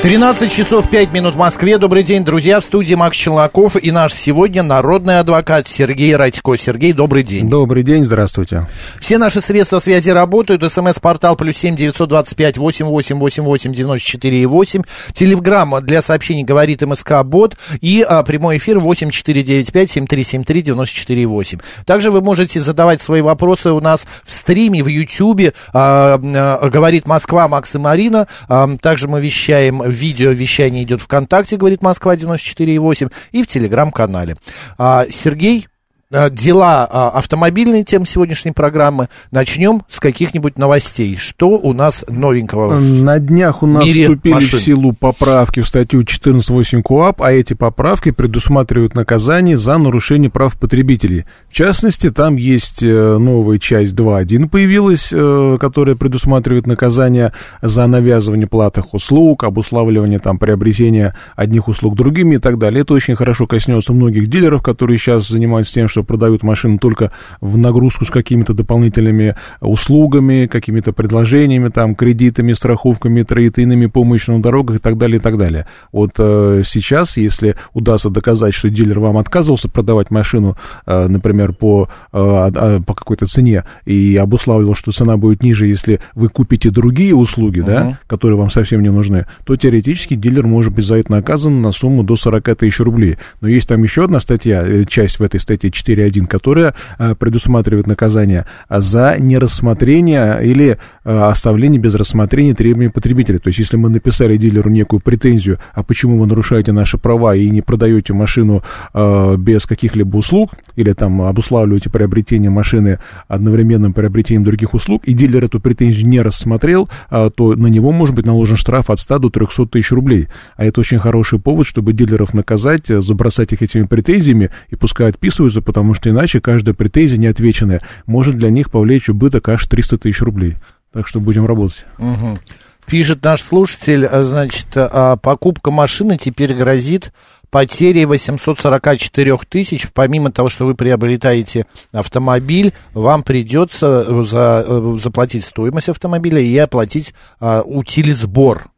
13 часов 5 минут в Москве. Добрый день, друзья. В студии Макс Челноков и наш сегодня народный адвокат Сергей Радько. Сергей, добрый день. Добрый день, здравствуйте. Все наши средства связи работают. СМС-портал плюс семь девятьсот двадцать пять восемь восемь восемь восемь девяносто четыре и восемь. Телеграмма для сообщений говорит МСК Бот. И а, прямой эфир восемь четыре девять пять семь три семь три девяносто четыре восемь. Также вы можете задавать свои вопросы у нас в стриме в Ютьюбе. А, а, говорит Москва, Макс и Марина. А, также мы вещаем видео вещание идет ВКонтакте, говорит Москва 94,8, и в Телеграм-канале. А, Сергей, дела а, автомобильные тем сегодняшней программы. Начнем с каких-нибудь новостей. Что у нас новенького? На днях у нас вступили машин. в силу поправки в статью 14.8 КОАП, а эти поправки предусматривают наказание за нарушение прав потребителей. В частности, там есть э, новая часть 2.1 появилась, э, которая предусматривает наказание за навязывание платных услуг, обуславливание там приобретения одних услуг другими и так далее. Это очень хорошо коснется многих дилеров, которые сейчас занимаются тем, что что продают машины только в нагрузку с какими-то дополнительными услугами, какими-то предложениями, там, кредитами, страховками, троетыйными помощью на дорогах и так далее, и так далее. Вот э, сейчас, если удастся доказать, что дилер вам отказывался продавать машину, э, например, по, э, по какой-то цене и обуславливал, что цена будет ниже, если вы купите другие услуги, uh-huh. да, которые вам совсем не нужны, то теоретически дилер может быть за это наказан на сумму до 40 тысяч рублей. Но есть там еще одна статья, э, часть в этой статье 4.1, которая э, предусматривает наказание за нерассмотрение или э, оставление без рассмотрения требований потребителя. То есть, если мы написали дилеру некую претензию, а почему вы нарушаете наши права и не продаете машину э, без каких-либо услуг, или там обуславливаете приобретение машины одновременным приобретением других услуг, и дилер эту претензию не рассмотрел, то на него может быть наложен штраф от 100 до 300 тысяч рублей. А это очень хороший повод, чтобы дилеров наказать, забросать их этими претензиями, и пускай отписываются, потому что иначе каждая претензия неотвеченная может для них повлечь убыток аж 300 тысяч рублей. Так что будем работать. Угу. Пишет наш слушатель, а, значит, а, покупка машины теперь грозит потерей 844 тысяч. Помимо того, что вы приобретаете автомобиль, вам придется за, э, заплатить стоимость автомобиля и оплатить а, утиль сбор.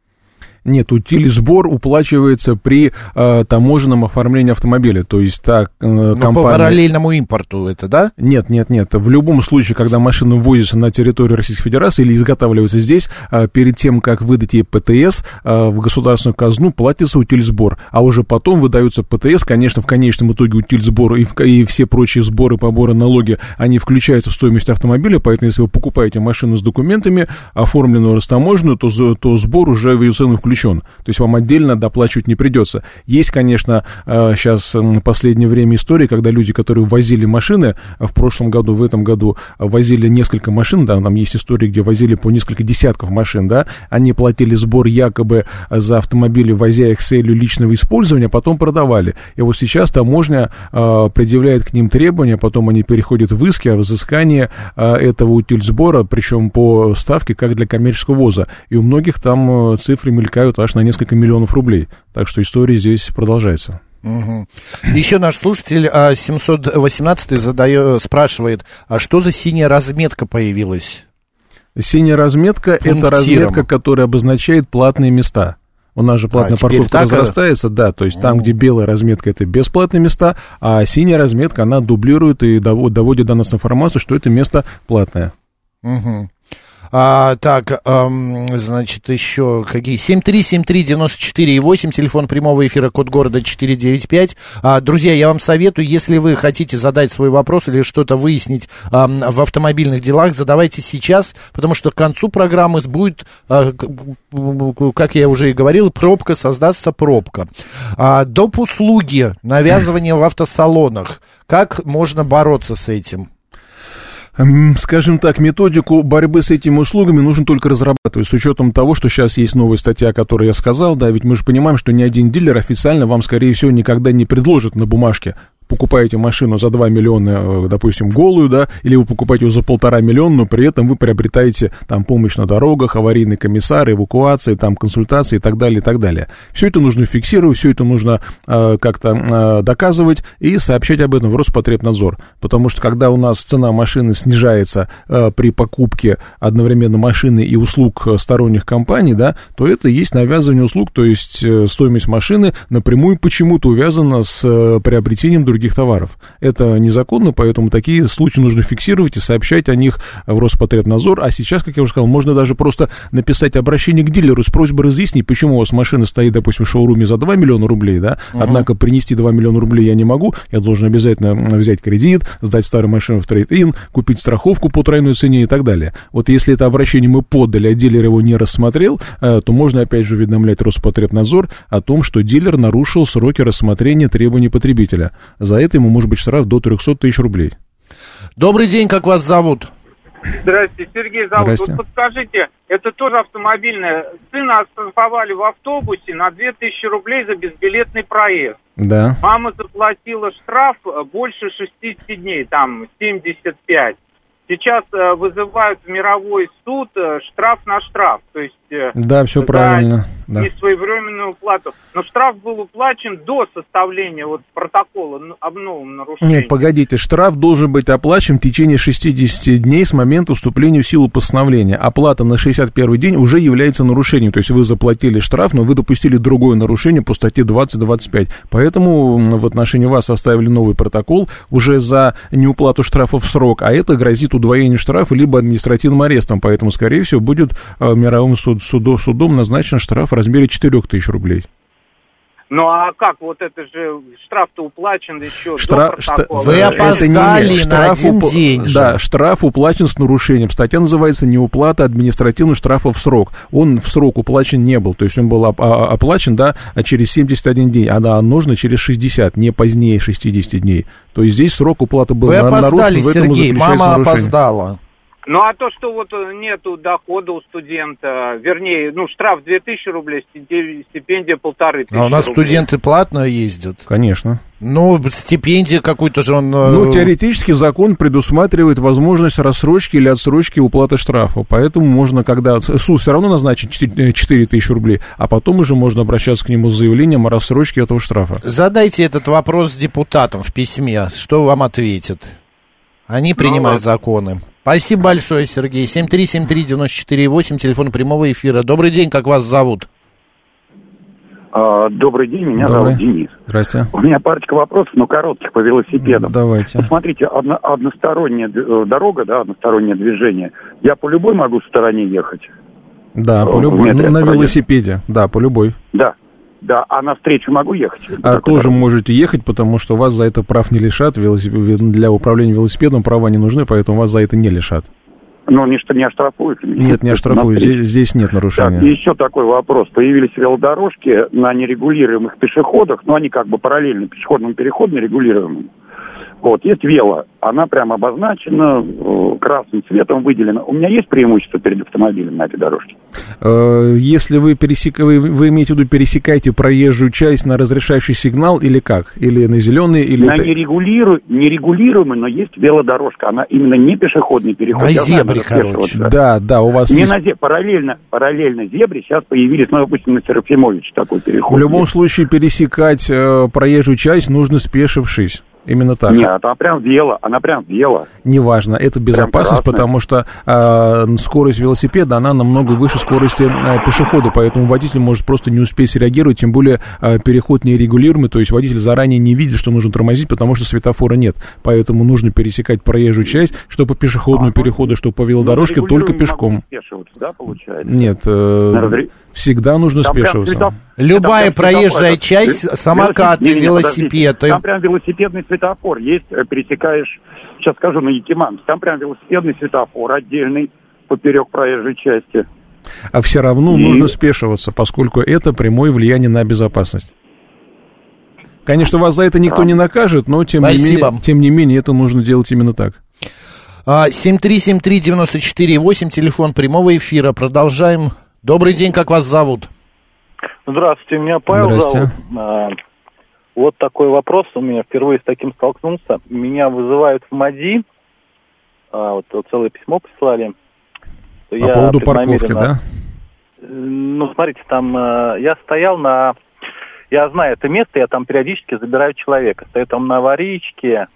Нет, утиль сбор уплачивается при э, таможенном оформлении автомобиля. То есть так э, Но компания... по параллельному импорту это, да? Нет, нет, нет. В любом случае, когда машина ввозится на территорию Российской Федерации или изготавливается здесь, э, перед тем, как выдать ей ПТС, э, в государственную казну платится утиль сбор. А уже потом выдаются ПТС. Конечно, в конечном итоге утиль сбор и, и все прочие сборы, поборы, налоги, они включаются в стоимость автомобиля. Поэтому, если вы покупаете машину с документами, оформленную растаможенную, то, то сбор уже в ее цену включен включен. То есть вам отдельно доплачивать не придется. Есть, конечно, сейчас в последнее время истории, когда люди, которые возили машины, а в прошлом году, в этом году возили несколько машин, да, там есть истории, где возили по несколько десятков машин, да, они платили сбор якобы за автомобили, возя их с целью личного использования, а потом продавали. И вот сейчас таможня э, предъявляет к ним требования, потом они переходят в иски о взыскании э, этого утиль сбора, причем по ставке, как для коммерческого ввоза. И у многих там цифры мелькают привлекают аж на несколько миллионов рублей. Так что история здесь продолжается. Угу. Еще наш слушатель 718 а, задает, спрашивает, а что за синяя разметка появилась? Синяя разметка – это разметка, которая обозначает платные места. У нас же платная а, парковка разрастается, да, то есть там, где белая разметка, это бесплатные места, а синяя разметка, она дублирует и доводит до нас информацию, что это место платное. Угу. А, так, эм, значит, еще какие? 7373948, телефон прямого эфира, код города 495. А, друзья, я вам советую, если вы хотите задать свой вопрос или что-то выяснить эм, в автомобильных делах, задавайте сейчас, потому что к концу программы будет, э, как я уже и говорил, пробка, создастся пробка. А, доп. услуги, навязывание в автосалонах. Как можно бороться с этим? Скажем так, методику борьбы с этими услугами нужно только разрабатывать, с учетом того, что сейчас есть новая статья, о которой я сказал, да, ведь мы же понимаем, что ни один дилер официально вам, скорее всего, никогда не предложит на бумажке покупаете машину за 2 миллиона, допустим, голую, да, или вы покупаете ее за полтора миллиона, но при этом вы приобретаете там помощь на дорогах, аварийный комиссар, эвакуации, там консультации и так далее, и так далее. Все это нужно фиксировать, все это нужно э, как-то э, доказывать и сообщать об этом в Роспотребнадзор. Потому что когда у нас цена машины снижается э, при покупке одновременно машины и услуг сторонних компаний, да, то это есть навязывание услуг, то есть э, стоимость машины напрямую почему-то увязана с э, приобретением других товаров. Это незаконно, поэтому такие случаи нужно фиксировать и сообщать о них в Роспотребнадзор. А сейчас, как я уже сказал, можно даже просто написать обращение к дилеру с просьбой разъяснить, почему у вас машина стоит, допустим, в шоуруме за 2 миллиона рублей, да, угу. однако принести 2 миллиона рублей я не могу, я должен обязательно взять кредит, сдать старую машину в трейд-ин, купить страховку по тройной цене и так далее. Вот если это обращение мы подали, а дилер его не рассмотрел, э, то можно опять же уведомлять Роспотребнадзор о том, что дилер нарушил сроки рассмотрения требований потребителя. За это ему может быть штраф до 300 тысяч рублей. Добрый день, как вас зовут? Здравствуйте, Сергей зовут. Здрасте. Вот подскажите, это тоже автомобильное. Сына оштрафовали в автобусе на 2000 рублей за безбилетный проезд. Да. Мама заплатила штраф больше 60 дней, там 75. Сейчас э, вызывают в мировой суд э, штраф на штраф. То есть Э, да, все правильно. Да. своевременную уплату. Но штраф был уплачен до составления вот протокола об новом нарушении. Нет, погодите, штраф должен быть оплачен в течение 60 дней с момента вступления в силу постановления. Оплата на 61 день уже является нарушением. То есть вы заплатили штраф, но вы допустили другое нарушение по статье 20-25. Поэтому в отношении вас составили новый протокол уже за неуплату штрафа в срок, а это грозит удвоением штрафа либо административным арестом. Поэтому, скорее всего, будет э, мировым суд, судом, судом назначен штраф в размере 4 тысяч рублей. Ну а как, вот это же штраф-то уплачен еще Штраф, до шта... Вы опоздали не, на один уп... день. Да, штраф уплачен с нарушением. Статья называется «Неуплата административных штрафов в срок». Он в срок уплачен не был, то есть он был оплачен, да, через 71 день, а да, нужно через 60, не позднее 60 дней. То есть здесь срок уплаты был Вы опоздали, нарушен, Сергей, мама опоздала. Ну, а то, что вот э, нету дохода у студента, вернее, ну, штраф 2000 рублей, стипендия полторы тысячи А у нас рублей. студенты платно ездят? Конечно. Ну, стипендия какую-то же он... Э, ну, теоретически закон предусматривает возможность рассрочки или отсрочки уплаты штрафа. Поэтому можно, когда суд все равно назначит 4 э, тысячи рублей, а потом уже можно обращаться к нему с заявлением о рассрочке этого штрафа. Задайте этот вопрос депутатам в письме. Что вам ответят? Они принимают ну, законы. Спасибо большое, Сергей. 7373948, телефон прямого эфира. Добрый день, как вас зовут? А, добрый день, меня Добрый. зовут Денис. Здрасте. У меня парочка вопросов, но коротких по велосипедам. Давайте. Посмотрите, одно, односторонняя э, дорога, да, одностороннее движение. Я по любой могу стороне ехать? Да, по любой. Ну, на велосипеде, да, по любой. Да. Да, а навстречу могу ехать? А тоже можете ехать, потому что вас за это прав не лишат. Для управления велосипедом права не нужны, поэтому вас за это не лишат. Ну, не, не оштрафуют? Нет, не оштрафуют, здесь, здесь нет нарушения. Так, еще такой вопрос. Появились велодорожки на нерегулируемых пешеходах, но они как бы параллельно пешеходному переходу нерегулируемому. Вот, есть вело, она прямо обозначена, э, красным цветом выделена. У меня есть преимущество перед автомобилем на этой дорожке? Э, если вы, пересек... вы, вы имеете в виду пересекаете проезжую часть на разрешающий сигнал или как? Или на зеленый, или... На это... нерегулиру... нерегулируемый, но есть велодорожка. Она именно не пешеходный переход. На Я зебре, знаю, короче. Да, да, у вас Не есть... на зебре, параллельно, параллельно зебре сейчас появились, ну, допустим, на Серафимович такой переход. В любом случае пересекать э, проезжую часть нужно спешившись. Именно так. Нет, она прям дело, она прям дело. Неважно, это безопасность, потому что э, скорость велосипеда, она намного выше скорости э, пешехода, поэтому водитель может просто не успеть реагировать, тем более э, переход нерегулируемый, то есть водитель заранее не видит, что нужно тормозить, потому что светофора нет, поэтому нужно пересекать проезжую часть, что по пешеходному а, переходу, что по велодорожке, только пешком. Да, получается? Нет, э, всегда нужно Там спешиваться. Любая проезжая часть, самокаты, велосипеды. Там прям велосипедный светофор есть, э, пересекаешь, сейчас скажу, на Якиманск, там прям велосипедный светофор отдельный поперек проезжей части. А все равно И... нужно спешиваться, поскольку это прямое влияние на безопасность. Конечно, вас за это никто не накажет, но тем не, менее, тем не менее это нужно делать именно так. 7373948, а, телефон прямого эфира. Продолжаем. Добрый день, как вас зовут? Здравствуйте, меня Павел зовут. А, вот такой вопрос у меня. Впервые с таким столкнулся. Меня вызывают в МАДИ. А, вот, вот целое письмо прислали. По я поводу парковки, да? Ну, смотрите, там э, я стоял на... Я знаю это место, я там периодически забираю человека. Стою там на аварийке,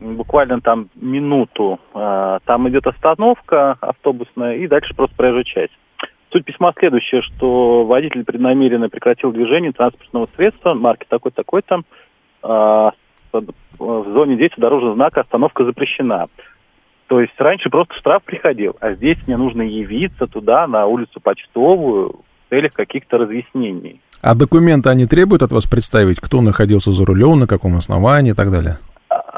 буквально там минуту. Там идет остановка автобусная, и дальше просто проезжая часть. Суть письма следующая, что водитель преднамеренно прекратил движение транспортного средства марки такой-такой-то. Э, в зоне действия дорожного знака остановка запрещена. То есть раньше просто штраф приходил, а здесь мне нужно явиться туда, на улицу Почтовую, в целях каких-то разъяснений. А документы они требуют от вас представить, кто находился за рулем, на каком основании и так далее?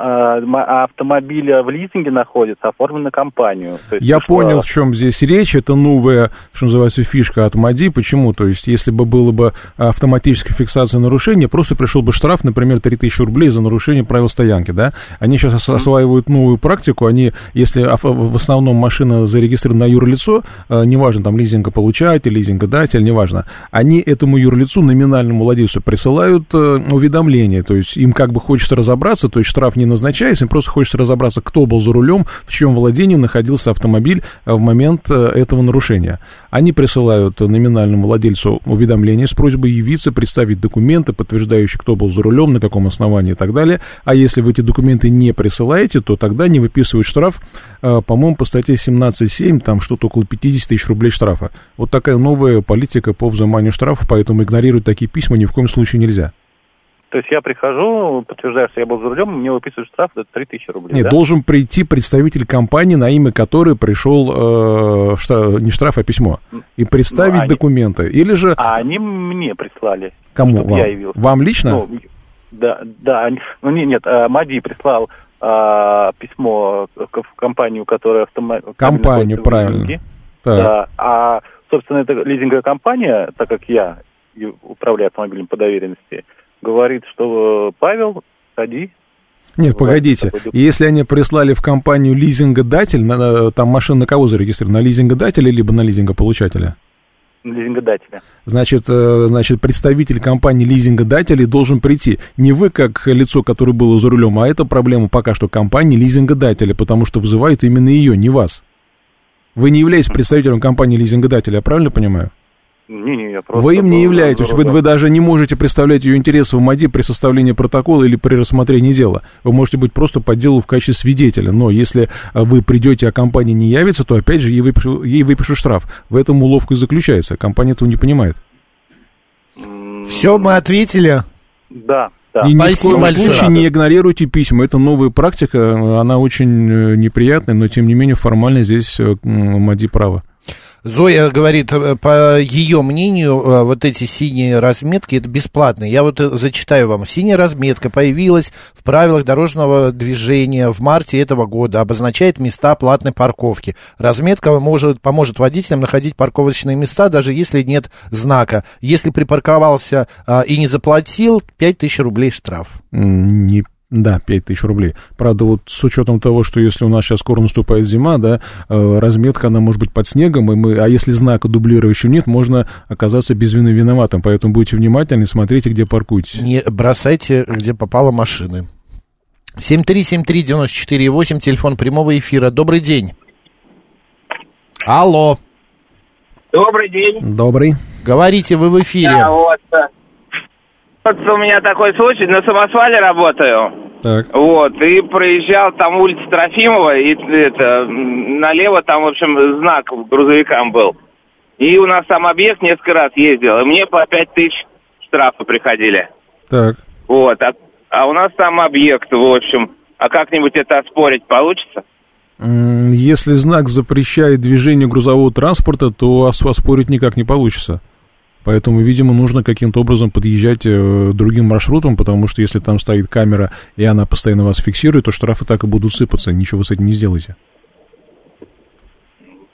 А автомобиля в лизинге находится, оформлен на компанию. есть, Я пришло... понял, в чем здесь речь. Это новая, что называется, фишка от МАДИ. Почему? То есть, если бы было бы автоматическая фиксация нарушения, просто пришел бы штраф, например, 3000 рублей за нарушение правил стоянки, да? Они сейчас осваивают новую практику. Они, если в основном машина зарегистрирована на юрлицо, а, неважно, там, лизингополучатель, лизингодатель, неважно, они этому юрлицу, номинальному владельцу, присылают э, уведомление. То есть, им как бы хочется разобраться, то есть, штраф не назначаясь, им просто хочется разобраться, кто был за рулем, в чьем владении находился автомобиль э, в момент э, этого нарушения. Они присылают номинальному владельцу уведомление с просьбой явиться, представить документы, подтверждающие, кто был за рулем, на каком основании и так далее. А если вы эти документы не присылаете, то тогда не выписывают штраф, э, по-моему, по статье 17.7, там что-то около 50 тысяч рублей штрафа. Вот такая новая политика по взиманию штрафов, поэтому игнорировать такие письма ни в коем случае нельзя. То есть я прихожу, подтверждаю, что я был за рулем, мне выписывают штраф, это 3000 рублей, Нет, да? должен прийти представитель компании, на имя которой пришел, э, штраф, не штраф, а письмо, и представить ну, они, документы. Или же... А они мне прислали. Кому? Вам? Я явился. Вам лично? Ну, да, да, ну нет, нет, э, Мади прислал а, письмо в компанию, которая автомобиль... Компанию, правильно. Так. Да, а, собственно, это лизинговая компания, так как я управляю автомобилем по доверенности, говорит, что Павел, ходи. Нет, погодите. Если они прислали в компанию лизингодатель, на, там машина на кого зарегистрирована? На лизингодателя либо на лизингополучателя? лизингодателя. Значит, э, значит, представитель компании лизингодателей должен прийти. Не вы, как лицо, которое было за рулем, а это проблема пока что компании лизингодателя, потому что вызывают именно ее, не вас. Вы не являетесь представителем компании лизингодателя, я правильно понимаю? Не, не, я просто... Вы им не являетесь, вы, вы даже не можете представлять ее интересы в МАДИ при составлении протокола или при рассмотрении дела. Вы можете быть просто по делу в качестве свидетеля, но если а, вы придете, а компания не явится, то опять же ей выпишу, ей выпишу штраф. В этом уловка и заключается. Компания этого не понимает. Все, мы ответили. Да, да. И ни в коем случае не игнорируйте письма. Это новая практика, она очень э, неприятная, но тем не менее формально здесь э, МАДИ право. Зоя говорит, э, по ее мнению, э, вот эти синие разметки, это бесплатные. Я вот э, зачитаю вам. Синяя разметка появилась в правилах дорожного движения в марте этого года, обозначает места платной парковки. Разметка может, поможет водителям находить парковочные места, даже если нет знака. Если припарковался а, и не заплатил, 5000 рублей штраф. Не да, 5 тысяч рублей. Правда, вот с учетом того, что если у нас сейчас скоро наступает зима, да, э, разметка, она может быть под снегом, и мы, а если знака дублирующего нет, можно оказаться без вины виноватым. Поэтому будьте внимательны, смотрите, где паркуетесь. Не бросайте, где попало машины. 7373948, телефон прямого эфира. Добрый день. Алло. Добрый день. Добрый. Говорите, вы в эфире. Да, вот. Вот у меня такой случай, на самосвале работаю. Так. Вот, и проезжал там улица Трофимова, и это, налево там, в общем, знак грузовикам был. И у нас там объект несколько раз ездил, и мне по пять тысяч штрафа приходили. Так. Вот, а, а у нас там объект, в общем, а как-нибудь это оспорить получится? Если знак запрещает движение грузового транспорта, то оспорить никак не получится. Поэтому, видимо, нужно каким-то образом подъезжать э, другим маршрутом, потому что если там стоит камера, и она постоянно вас фиксирует, то штрафы так и будут сыпаться, ничего вы с этим не сделаете.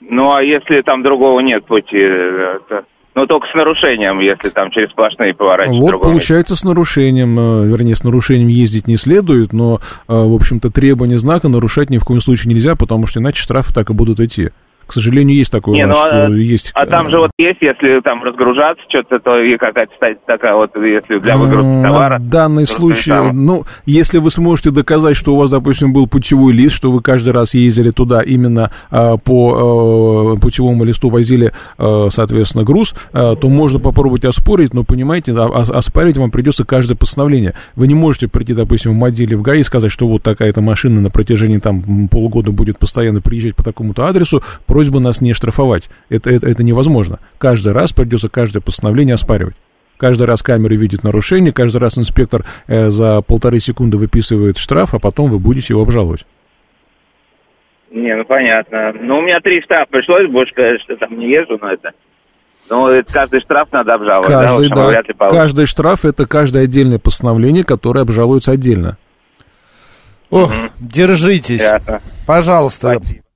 Ну, а если там другого нет пути, э, то... Ну, только с нарушением, если там через сплошные поворачивают. Вот, получается, месте. с нарушением, э, вернее, с нарушением ездить не следует, но, в общем-то, требования знака нарушать ни в коем случае нельзя, потому что иначе штрафы так и будут идти. К сожалению, есть такое Не, ну, а, что есть... А там же вот есть, если там разгружаться что-то, то и какая-то стать такая вот, если для выгрузки товара. На данный случай, ну, если вы сможете доказать, что у вас, допустим, был путевой лист, что вы каждый раз ездили туда именно а, по а, путевому листу возили, а, соответственно, груз, а, то можно попробовать оспорить, но, понимаете, а, оспаривать вам придется каждое постановление. Вы не можете прийти, допустим, в МАДИ в ГАИ и сказать, что вот такая-то машина на протяжении там полугода будет постоянно приезжать по такому-то адресу, просьба нас не штрафовать. Это, это, это невозможно. Каждый раз придется каждое постановление оспаривать. Каждый раз камеры видят нарушение, каждый раз инспектор э, за полторы секунды выписывает штраф, а потом вы будете его обжаловать. Не, ну понятно. Ну, у меня три штрафа пришлось, больше, конечно, там не езжу, но это... Ну, это каждый штраф надо обжаловать, каждый, да? да. Каждый штраф – это каждое отдельное постановление, которое обжалуется отдельно. Ох, держитесь. Ясно. Пожалуйста. Спасибо.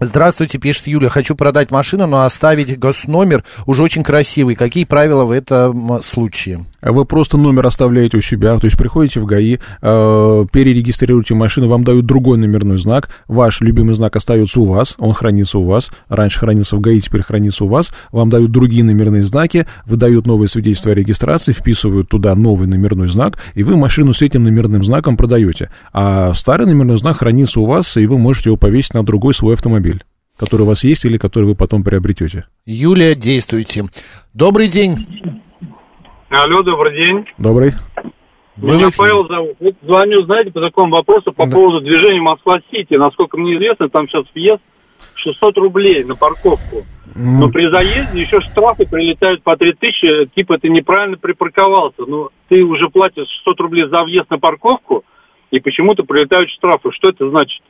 Здравствуйте, пишет Юля. Хочу продать машину, но оставить госномер уже очень красивый. Какие правила в этом случае? Вы просто номер оставляете у себя, то есть приходите в ГАИ, э, перерегистрируете машину, вам дают другой номерной знак, ваш любимый знак остается у вас, он хранится у вас, раньше хранился в ГАИ, теперь хранится у вас, вам дают другие номерные знаки, выдают новое свидетельство о регистрации, вписывают туда новый номерной знак, и вы машину с этим номерным знаком продаете. А старый номерной знак хранится у вас, и вы можете его повесить на другой свой автомобиль который у вас есть или который вы потом приобретете. Юлия, действуйте. Добрый день. Алло, добрый день. Добрый. Вы Меня Павел зовут. Вот звоню, знаете, по такому вопросу по да. поводу движения Москва-Сити. Насколько мне известно, там сейчас въезд 600 рублей на парковку. Но при заезде еще штрафы прилетают по 3000, типа ты неправильно припарковался. Но ты уже платишь 600 рублей за въезд на парковку, и почему-то прилетают штрафы. Что это значит?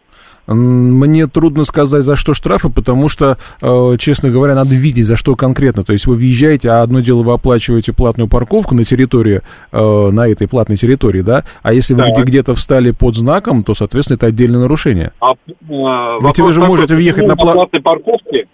Мне трудно сказать, за что штрафы, потому что, э, честно говоря, надо видеть, за что конкретно. То есть вы въезжаете, а одно дело вы оплачиваете платную парковку на территории, э, на этой платной территории, да, а если вы да. где-то встали под знаком, то, соответственно, это отдельное нарушение. А, а, Ведь вы же можете въехать на, пла... платной парковке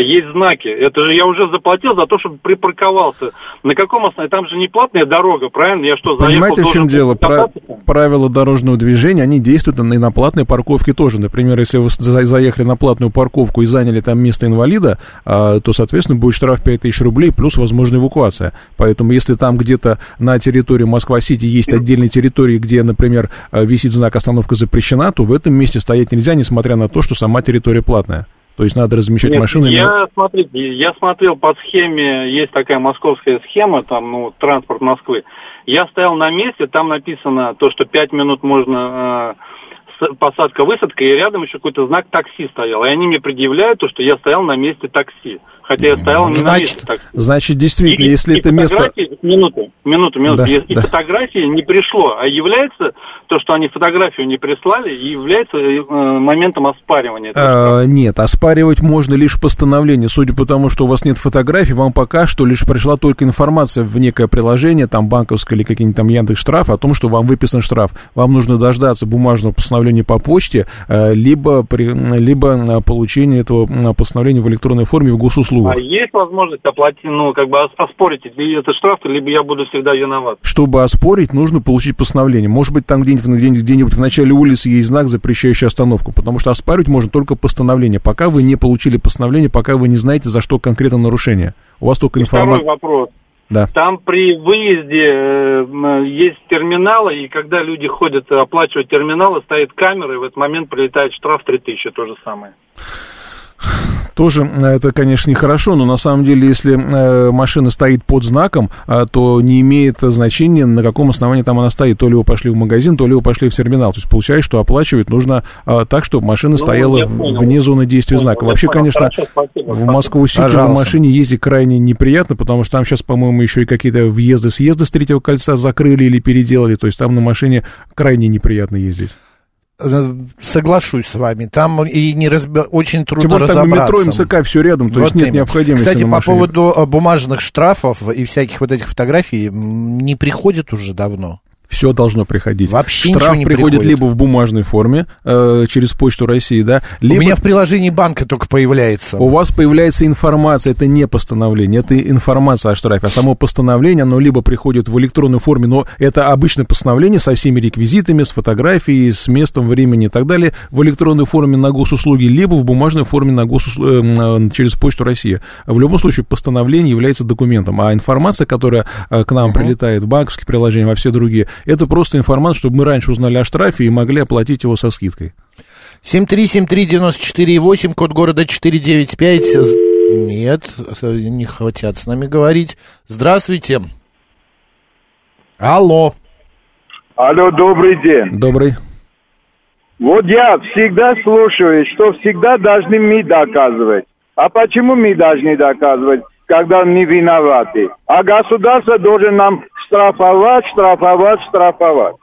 есть знаки. Это же я уже заплатил за то, чтобы припарковался. На каком основании? Там же не платная дорога, правильно? Я что, заехал, Понимаете, в чем дело? Про... Правила дорожного движения, они действуют и на платной парковке тоже. Например, если вы заехали на платную парковку и заняли там место инвалида, а, то, соответственно, будет штраф 5000 рублей плюс возможная эвакуация. Поэтому, если там где-то на территории Москва-Сити есть отдельные территории, где, например, а, висит знак «Остановка запрещена», то в этом месте стоять нельзя, несмотря на то, что сама территория платная. То есть надо размещать Нет, машины. Я, смотрите, я смотрел по схеме, есть такая московская схема, там, ну, транспорт Москвы. Я стоял на месте, там написано то, что 5 минут можно э, посадка-высадка, и рядом еще какой-то знак такси стоял. И они мне предъявляют то, что я стоял на месте такси. Хотя я стоял не значит, на месте. Значит, действительно, и, если и это место... Минуту, минуту, минуту. Да, и да. фотографии не пришло, а является то, что они фотографию не прислали, является э, моментом оспаривания. А, нет, оспаривать можно лишь постановление. Судя по тому, что у вас нет фотографий, вам пока что лишь пришла только информация в некое приложение, там банковское или какие-нибудь там Яндекс штраф, о том, что вам выписан штраф. Вам нужно дождаться бумажного постановления по почте, э, либо, при, либо э, получения этого постановления в электронной форме в госуслугах услугах. А есть возможность оплатить, ну, как бы оспорить этот штраф, либо я буду всегда виноват? Чтобы оспорить, нужно получить постановление. Может быть, там где-нибудь, где-нибудь, где-нибудь в начале улицы есть знак, запрещающий остановку, потому что оспаривать можно только постановление. Пока вы не получили постановление, пока вы не знаете, за что конкретно нарушение. У вас только информация... Второй вопрос. Да. Там при выезде э, есть терминалы, и когда люди ходят оплачивать терминалы, стоит камера, и в этот момент прилетает штраф 3000, то же самое. Тоже э, это, конечно, нехорошо, но на самом деле, если э, машина стоит под знаком, э, то не имеет значения, на каком основании там она стоит. То ли вы пошли в магазин, то ли вы пошли в терминал. То есть получается, что оплачивать нужно так, чтобы машина ну, стояла вне зоны действия знака. Вообще, понял. конечно, Хорошо, спасибо, в Москву-Сити на машине ездить крайне неприятно, потому что там сейчас, по-моему, еще и какие-то въезды-съезды с третьего кольца закрыли или переделали. То есть там на машине крайне неприятно ездить. Э, соглашусь с вами. Там и не разби... очень трудно Тем более, разобраться. Там метро МЦК все рядом, то вот есть нет именно. необходимости Кстати, по поводу э, бумажных штрафов и всяких вот этих фотографий не приходит уже давно. Все должно приходить. Вообще Штраф не приходит приходит. либо в бумажной форме э, через почту России, да, либо У меня в приложении банка только появляется. у вас появляется информация, это не постановление, это информация о штрафе, а само постановление, оно либо приходит в электронной форме, но это обычное постановление со всеми реквизитами, с фотографией, с местом, времени и так далее, в электронной форме на госуслуги, либо в бумажной форме на госуслу... э, через почту России. В любом случае, постановление является документом, а информация, которая э, к нам прилетает в банковские приложения, во все другие, это просто информация, чтобы мы раньше узнали о штрафе и могли оплатить его со скидкой. 7373948, код города 495. Нет, не хотят с нами говорить. Здравствуйте. Алло. Алло, добрый день. Добрый. Вот я всегда слушаю, что всегда должны мы доказывать. А почему мы должны доказывать, когда мы виноваты? А государство должен нам штрафовать, штрафовать, штрафовать.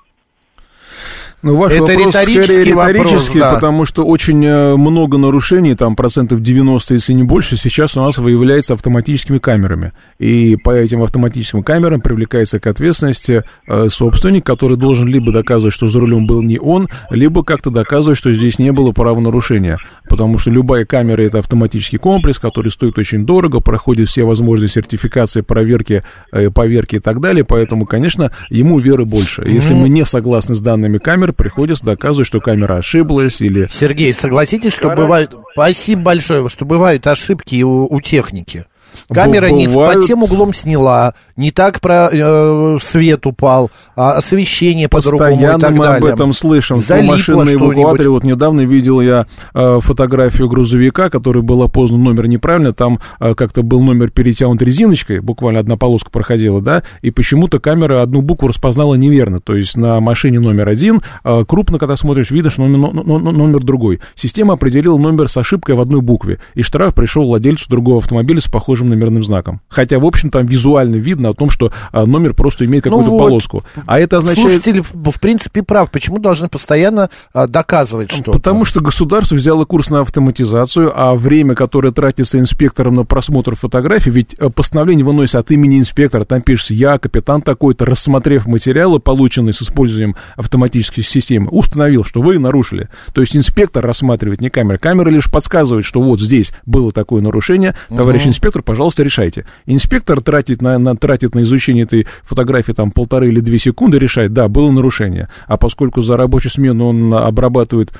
Ну, ваш Это вопрос риторический скорее вопрос, риторический, да. потому что очень э, много нарушений, там процентов 90, если не больше, сейчас у нас выявляется автоматическими камерами. И по этим автоматическим камерам привлекается к ответственности э, собственник, который должен либо доказывать, что за рулем был не он, либо как-то доказывать, что здесь не было правонарушения. Потому что любая камера это автоматический комплекс, который стоит очень дорого, проходит все возможные сертификации, проверки, э, поверки и так далее. Поэтому, конечно, ему веры больше. Если мы не согласны с данными камер, приходится доказывать, что камера ошиблась или... Сергей, согласитесь, что бывают... Спасибо большое, что бывают ошибки у, у техники. Камера не Бывают. под тем углом сняла, не так про э, свет упал, а освещение по-другому и так мы далее. об этом слышим. В Залипло что-нибудь. эвакуаторе вот недавно видел я э, фотографию грузовика, который был опознан номер неправильно, там э, как-то был номер перетянут резиночкой, буквально одна полоска проходила, да, и почему-то камера одну букву распознала неверно, то есть на машине номер один, э, крупно, когда смотришь, видно, что номер, но- но- но- номер другой. Система определила номер с ошибкой в одной букве, и штраф пришел владельцу другого автомобиля с похожим номерным знаком. Хотя, в общем, там визуально видно о том, что э, номер просто имеет какую-то Ну вот. полоску. А это означает... Слушатель, в, принципе, прав. Почему должны постоянно а, доказывать что-то? Потому что государство взяло курс на автоматизацию, а время, которое тратится инспектором на просмотр фотографий, ведь э, постановление выносится от имени инспектора, там пишется «Я, капитан такой-то, рассмотрев материалы, полученные с использованием автоматической системы, установил, что вы нарушили». То есть инспектор рассматривает не камера, камера лишь подсказывает, что вот здесь было такое нарушение, товарищ инспектор, пожалуйста, решайте. Инспектор тратит на, на, тратит на изучение этой фотографии там полторы или две секунды, решает, да, было нарушение. А поскольку за рабочую смену он обрабатывает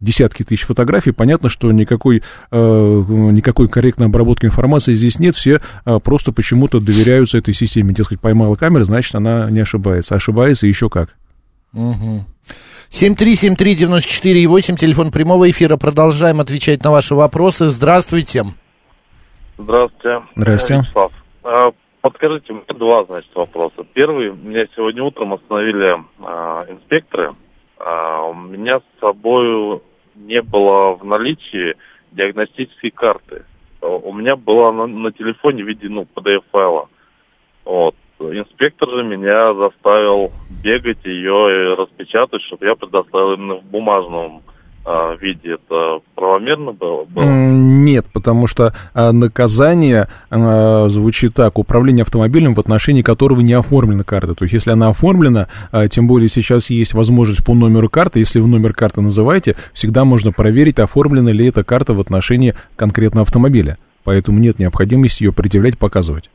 десятки тысяч фотографий, понятно, что никакой, э, никакой корректной обработки информации здесь нет, все э, просто почему-то доверяются этой системе. Дескать, поймала камера, значит, она не ошибается. Ошибается еще как. Угу. 7373948, телефон прямого эфира. Продолжаем отвечать на ваши вопросы. Здравствуйте. Здравствуйте. Здрасте. Я Вячеслав. А, Подскажите, у меня два, значит, вопроса. Первый, меня сегодня утром остановили а, инспекторы. А, у меня с собой не было в наличии диагностической карты. У меня была на, на телефоне в виде, ну, PDF-файла. Вот. Инспектор же меня заставил бегать ее и распечатать, чтобы я предоставил именно в бумажном виде. Это правомерно было? Нет, потому что а, наказание а, звучит так. Управление автомобилем, в отношении которого не оформлена карта. То есть, если она оформлена, а, тем более сейчас есть возможность по номеру карты, если вы номер карты называете, всегда можно проверить, оформлена ли эта карта в отношении конкретного автомобиля. Поэтому нет необходимости ее предъявлять, показывать.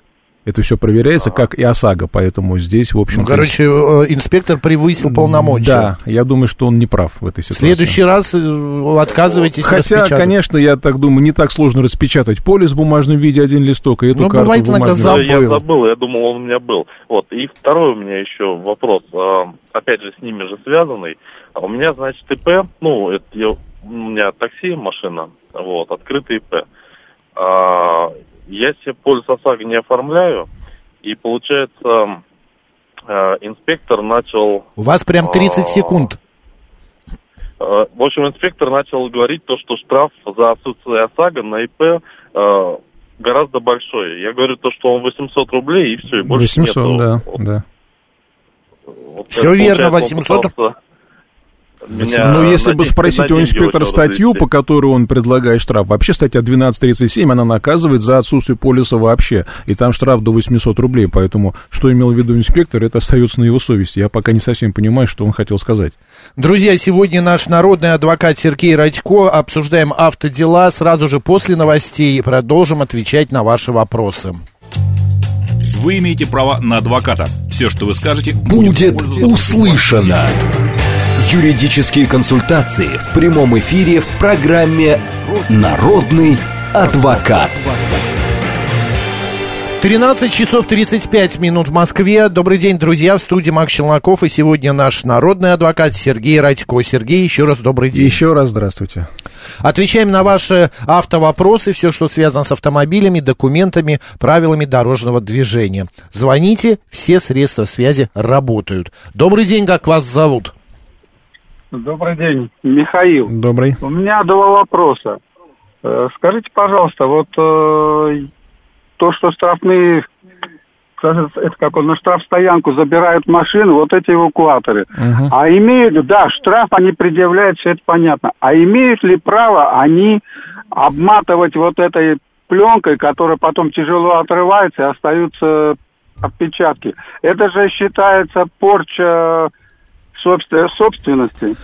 Это все проверяется, как и ОСАГО, поэтому здесь, в общем... Ну, короче, э, инспектор превысил полномочия. Да, я думаю, что он не прав в этой В ситуации. следующий раз э, отказывайтесь Хотя, конечно, я так думаю, не так сложно распечатать полис в бумажном виде, один листок, и эту Ну, карту бывает в иногда Да, Я забыл. забыл, я думал, он у меня был. Вот. И второй у меня еще вопрос, а, опять же, с ними же связанный. А У меня, значит, ИП, ну, это я- у меня такси, машина, вот, открытый ИП. Я себе полис ОСАГО не оформляю, и получается, а, инспектор начал... У вас прям 30 а, секунд. э, В общем, инспектор начал говорить то, что штраф за отсутствие ОСАГО на ИП э, гораздо большой. Я говорю то, что он 800 рублей, и все, и больше 800, нету. да, Вот, да. вот как верно, получается, он 800. пытался- Меня ну, если бы спросить у инспектора статью, по которой он предлагает штраф, вообще статья 1237, она наказывает за отсутствие полиса вообще, и там штраф до 800 рублей, поэтому что имел в виду инспектор, это остается на его совести. Я пока не совсем понимаю, что он хотел сказать. Друзья, сегодня наш народный адвокат Сергей Радько. Обсуждаем автодела. Сразу же после новостей продолжим отвечать на ваши вопросы. Вы имеете право на адвоката. Все, что вы скажете, будет, будет услышано. Юридические консультации в прямом эфире в программе «Народный адвокат». 13 часов 35 минут в Москве. Добрый день, друзья, в студии Макс Челноков. И сегодня наш народный адвокат Сергей Радько. Сергей, еще раз добрый день. Еще раз здравствуйте. Отвечаем на ваши автовопросы, все, что связано с автомобилями, документами, правилами дорожного движения. Звоните, все средства связи работают. Добрый день, как вас зовут? Добрый день, Михаил. Добрый. У меня два вопроса. Э, скажите, пожалуйста, вот э, то, что штрафные, это как он, на штрафстоянку забирают машины, вот эти эвакуаторы. Uh-huh. А имеют, да, штраф они предъявляют, все это понятно. А имеют ли право они обматывать вот этой пленкой, которая потом тяжело отрывается и остаются отпечатки? Это же считается порча собственности.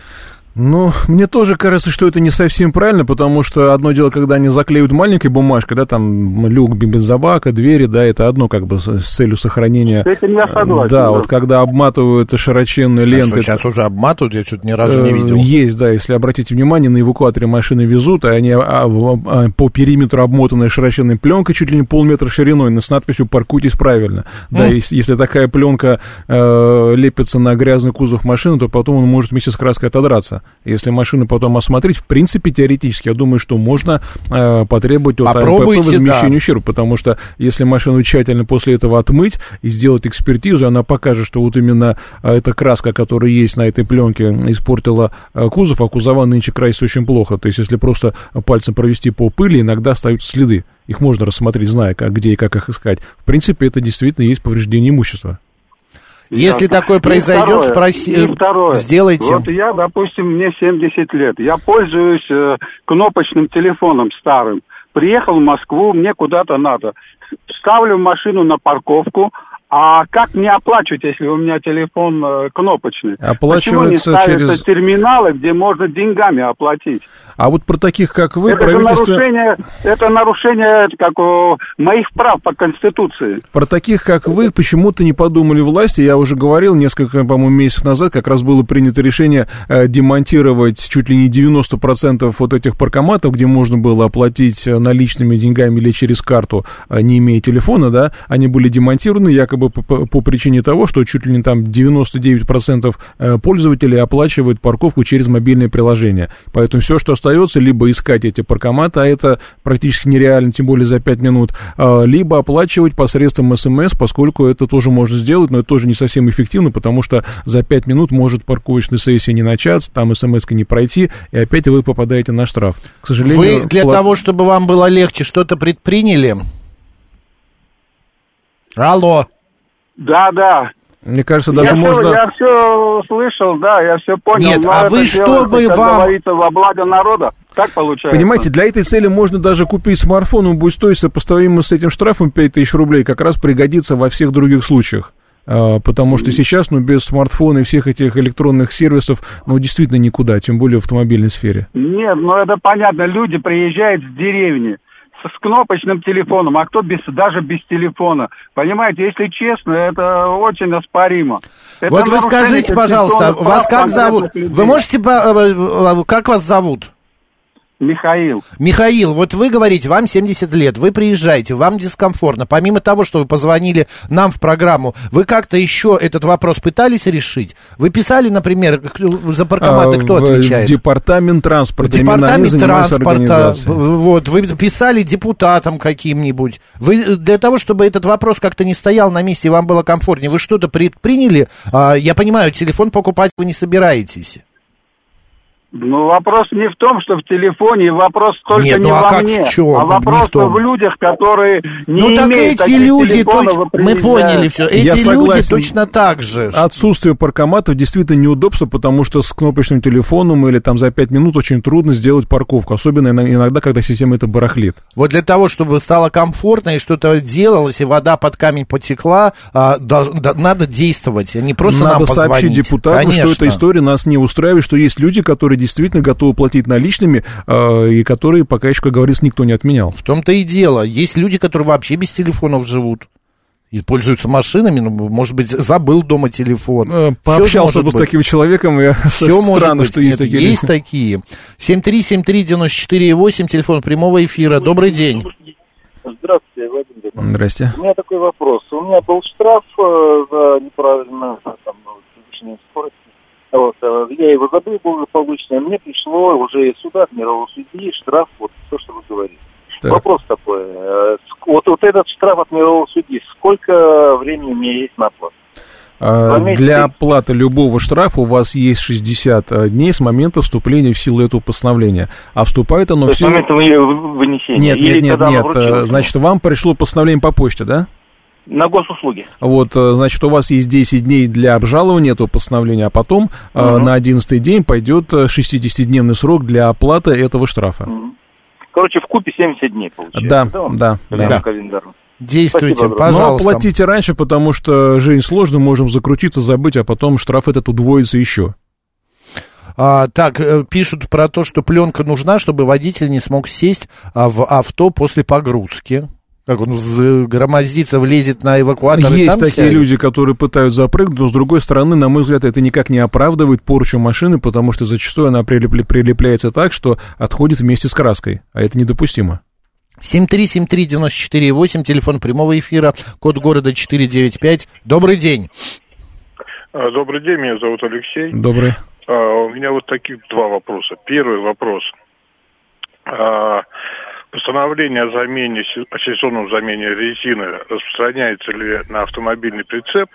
Ну, мне тоже кажется, что это не совсем правильно, потому что одно дело, когда они заклеивают маленькой бумажкой, да, там люк бензобака, двери, да, это одно как бы с целью сохранения. С этим я согласен. Да, да, вот когда обматывают широченные ленты. А что, сейчас уже обматывают, я что-то ни разу не э, видел. Есть, да, если обратите внимание, на эвакуаторе машины везут, и они а, а, по периметру обмотаны широченной пленкой чуть ли не полметра шириной, с надписью «Паркуйтесь правильно». Да, если, если такая пленка э, лепится на грязный кузов машины, то потом он может вместе с краской отодраться. Если машину потом осмотреть, в принципе, теоретически, я думаю, что можно э, потребовать от АМП возмещения да. ущерба, потому что если машину тщательно после этого отмыть и сделать экспертизу, она покажет, что вот именно э, эта краска, которая есть на этой пленке, испортила э, кузов, а кузова нынче красится очень плохо. То есть, если просто пальцем провести по пыли, иногда остаются следы. Их можно рассмотреть, зная, как, где и как их искать. В принципе, это действительно есть повреждение имущества. Если да. такое произойдет, спроси, второе. сделайте. Вот я, допустим, мне 70 лет. Я пользуюсь э, кнопочным телефоном старым. Приехал в Москву, мне куда-то надо. Ставлю машину на парковку, а как мне оплачивать, если у меня телефон э, кнопочный? Почему не через... терминалы, где можно деньгами оплатить? А вот про таких, как вы, это правительство... нарушение, это нарушение как, моих прав по Конституции. Про таких, как вы, почему-то не подумали власти. Я уже говорил несколько, по-моему, месяцев назад, как раз было принято решение э, демонтировать чуть ли не 90% вот этих паркоматов, где можно было оплатить э, наличными деньгами или через карту, э, не имея телефона, да, они были демонтированы якобы бы по, по причине того, что чуть ли не там 99% э, пользователей оплачивают парковку через мобильное приложение. Поэтому все, что остается, либо искать эти паркоматы, а это практически нереально, тем более за 5 минут, а, либо оплачивать посредством смс, поскольку это тоже можно сделать, но это тоже не совсем эффективно, потому что за 5 минут может парковочная сессия не начаться, там смс не пройти, и опять вы попадаете на штраф. К сожалению... Вы для плат... того, чтобы вам было легче, что-то предприняли? Алло. Да, да. Мне кажется, даже я можно... Все, я все слышал, да, я все понял. Нет, а вы что бы вам... говорится, во благо народа. Так получается. Понимаете, для этой цели можно даже купить смартфон, он будет стоить сопоставимо с этим штрафом 5000 рублей, как раз пригодится во всех других случаях. А, потому что сейчас, ну, без смартфона и всех этих электронных сервисов, ну, действительно никуда, тем более в автомобильной сфере. Нет, ну, это понятно, люди приезжают с деревни, с кнопочным телефоном, а кто без, даже без телефона. Понимаете, если честно, это очень оспоримо. Это вот вы скажите, пожалуйста, вас как зовут? Вы можете, э, э, как вас зовут? Михаил. Михаил, вот вы говорите, вам 70 лет, вы приезжаете, вам дискомфортно. Помимо того, что вы позвонили нам в программу, вы как-то еще этот вопрос пытались решить? Вы писали, например, за паркоматы кто а, отвечает? Департамент транспорта. Департамент транспорта. Вот, вы писали депутатам каким-нибудь. Вы для того, чтобы этот вопрос как-то не стоял на месте и вам было комфортнее, вы что-то предприняли? А, я понимаю, телефон покупать вы не собираетесь. Ну, вопрос не в том, что в телефоне, вопрос только Нет, не ну, а во как мне, в чем? а Не вопрос в том. в людях, которые не ну так имеют эти люди, точ- мы поняли все, эти Я люди согласен. точно так же. Отсутствие паркоматов действительно неудобство, потому что с кнопочным телефоном или там за 5 минут очень трудно сделать парковку, особенно иногда, когда система это барахлит. Вот для того, чтобы стало комфортно и что-то делалось, и вода под камень потекла, а, да, надо действовать, а не просто Надо нам позвонить. сообщить депутатам, Конечно. что эта история нас не устраивает, что есть люди, которые действительно готовы платить наличными, э, и которые пока еще, как говорится, никто не отменял. В том-то и дело. Есть люди, которые вообще без телефонов живут. И пользуются машинами, ну, может быть, забыл дома телефон. Э, Пообщался бы с таким человеком, и Все может странно, быть. что есть Нет, такие есть такие. 7373948, телефон прямого эфира. Добрый день. Здравствуйте, Владимир. Здрасте. У меня такой вопрос. У меня был штраф э, за неправильно там, ну, превышение скорости. Вот, э, я его забыл благополучно. Мне пришло уже из суда, от мирового судьи, штраф, вот то, что вы говорите. Так. Вопрос такой. э, вот, вот этот штраф от мирового судьи, сколько времени у меня есть на оплату? А, Для оплаты любого штрафа у вас есть 60 дней с момента вступления в силу этого постановления. А вступает оно То в есть с силу... момента вы- вынесения? Нет, Или нет, нет, нет. вручилось? э, Значит, вам пришло постановление по почте, да? На госуслуги. Вот, э, значит, у вас есть 10 дней для обжалования этого постановления, а потом э, Мгм. на на 11 день пойдет э, 60-дневный срок для оплаты этого штрафа. Короче, в купе 70 дней получается. Да, да, да. календарно. Действуйте, Спасибо, пожалуйста. Но платите раньше, потому что жизнь сложно, можем закрутиться, забыть, а потом штраф этот удвоится еще. А, так, э, пишут про то, что пленка нужна, чтобы водитель не смог сесть а, в авто после погрузки. Как он громоздится, влезет на эвакуатор и Есть там такие сядет? люди, которые пытаются запрыгнуть, но с другой стороны, на мой взгляд, это никак не оправдывает порчу машины, потому что зачастую она прилепля- прилепляется так, что отходит вместе с краской, а это недопустимо. 7373948, телефон прямого эфира, код города 495. Добрый день. А, Добрый день, меня зовут Алексей. Добрый. А, У меня вот таких два вопроса. Первый вопрос. А, Постановление о замене, о сезонном замене резины распространяется ли на автомобильный прицеп?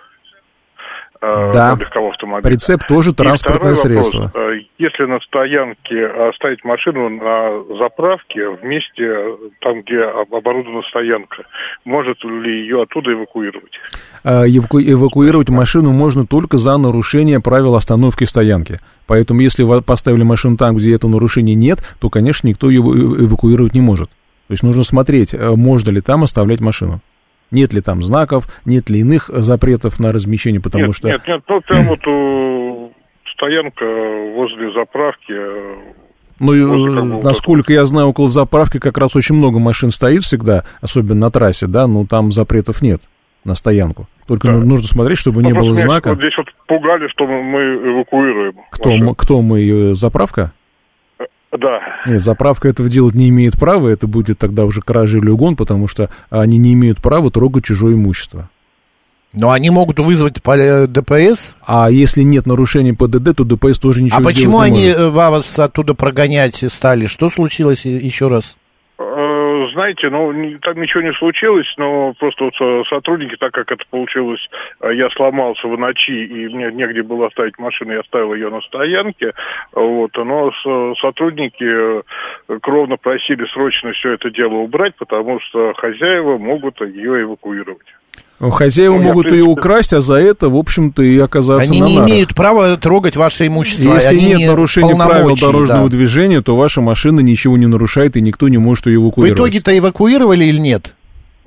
А, Да. на легковой автомобиль? Прицеп тоже транспортное второй вопрос. средство. А, Если на стоянке оставить машину на заправке в месте, там, где об- оборудована стоянка, может ли ее оттуда эвакуировать? Эваку- эвакуировать машину можно только за нарушение правил остановки стоянки. Поэтому, если вы поставили машину там, где это нарушение нет, то, конечно, никто э- эвакуировать не может. То есть нужно смотреть, э, можно ли там оставлять машину. Нет ли там знаков, нет ли иных запретов на размещение, потому нет, что... Нет, нет, ну прям вот у- стоянка возле заправки. э, Ну, э, насколько я знаю, около заправки как раз очень много машин стоит всегда, особенно на трассе, да, но там запретов нет на стоянку. Только ну- нужно смотреть, чтобы не Ну, было просто меня знака. Вот здесь вот пугали, что мы, эвакуируем. Кто, мы- кто мы, э, заправка? Да. Нет, заправка этого делать не имеет права, это будет тогда уже кража или угон, потому что они не имеют права трогать чужое имущество. Но они могут вызвать э, ДПС. А если нет нарушений ПДД, то ДПС тоже ничего а почему сделать не они может. э, вас оттуда прогонять стали? Что случилось э, еще раз? Знаете, ну, там ничего не случилось, но просто вот сотрудники, так как это получилось, э, я сломался в ночи, и мне негде было оставить машину, я оставил ее на стоянке, вот, но сотрудники э, кровно просили срочно все это дело убрать, потому что хозяева могут ее эвакуировать. Ну, Хозяева Ну, могут в ее украсть, а за это, в общем-то, и оказаться Они на не нарах. имеют права трогать ваше имущество. Если они нет не нарушения правил дорожного да. движения, то ваша машина ничего не нарушает, и никто не может ее В эвакуировать. итоге-то эвакуировали или нет?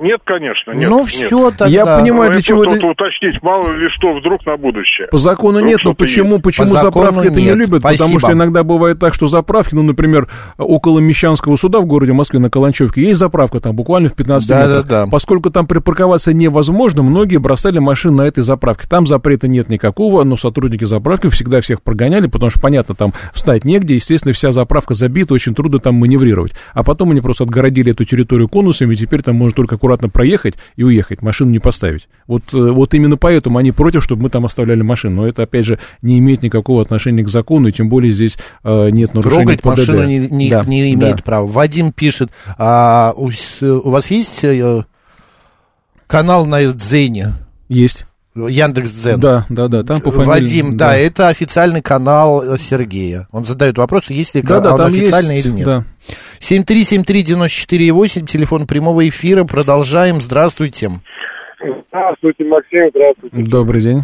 Нет, конечно, нет. Ну, нет. всё тогда. Я понимаю, Ну, для чего это- уточнить, мало ли что вдруг на будущее. По закону Вдруг нет, но почему, есть. почему По заправки это не нет. любят? Потому Спасибо. что иногда бывает так, что заправки, ну, например, около Мещанского суда в городе Москве на Каланчевке есть заправка там буквально в 15 Да, метрах. да, да. Поскольку там припарковаться невозможно, многие бросали машины на этой заправке. Там запрета нет никакого, но сотрудники заправки всегда всех прогоняли, потому что, понятно, там встать негде, естественно, вся заправка забита, очень трудно там маневрировать. А потом они просто отгородили эту территорию конусами, и теперь там можно только аккуратно проехать и уехать, машину не поставить. Вот, э, вот именно поэтому они против, чтобы мы там оставляли машину. Но это, опять же, не имеет никакого отношения к закону, и тем более здесь э, нет нарушений Трогать ПДД. машину не, не- Да, не да. имеет права. Вадим пишет, а у, у вас есть э, канал на Дзене? Есть. Яндекс.Дзен. Да, да, да. Там по фамилии, Вадим, да. да, это официальный канал Сергея. Он задает вопросы, есть ли да, да, он официальный есть, или нет. Да. 7373948, телефон прямого эфира. Продолжаем. Здравствуйте. Здравствуйте, Максим. Здравствуйте. Добрый день.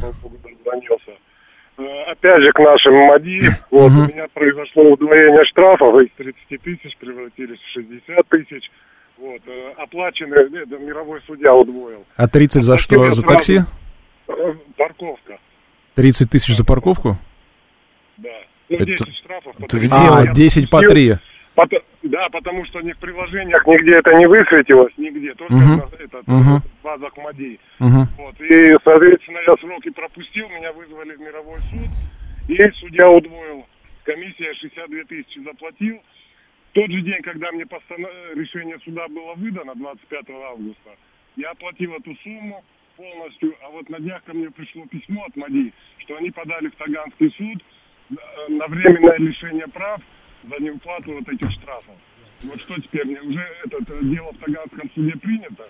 Э, опять же, к нашим МАДИ. Вот, у меня произошло удвоение штрафов. Из 30 тысяч превратились в 60 тысяч. Вот, э, оплаченный, это, мировой судья удвоил. А 30 за что? За такси? Э, парковка. 30 тысяч за парковку? Да. Ну, это... 10 штрафов. Ты где? А, 10 по 3. Потому, да, потому что ни в приложениях нигде это не высветилось, нигде, только uh-huh. это, uh-huh. в базах МАДИ. Uh-huh. Вот, и, соответственно, я сроки пропустил, меня вызвали в мировой суд, и судья удвоил. Комиссия 62 тысячи заплатил. Тот же день, когда мне постанов... решение суда было выдано, 25 августа, я оплатил эту сумму полностью, а вот на днях ко мне пришло письмо от МАДИ, что они подали в Таганский суд э, на временное лишение прав за неуплату вот этих штрафов. Вот что теперь, мне уже это, это дело в Таганском суде принято?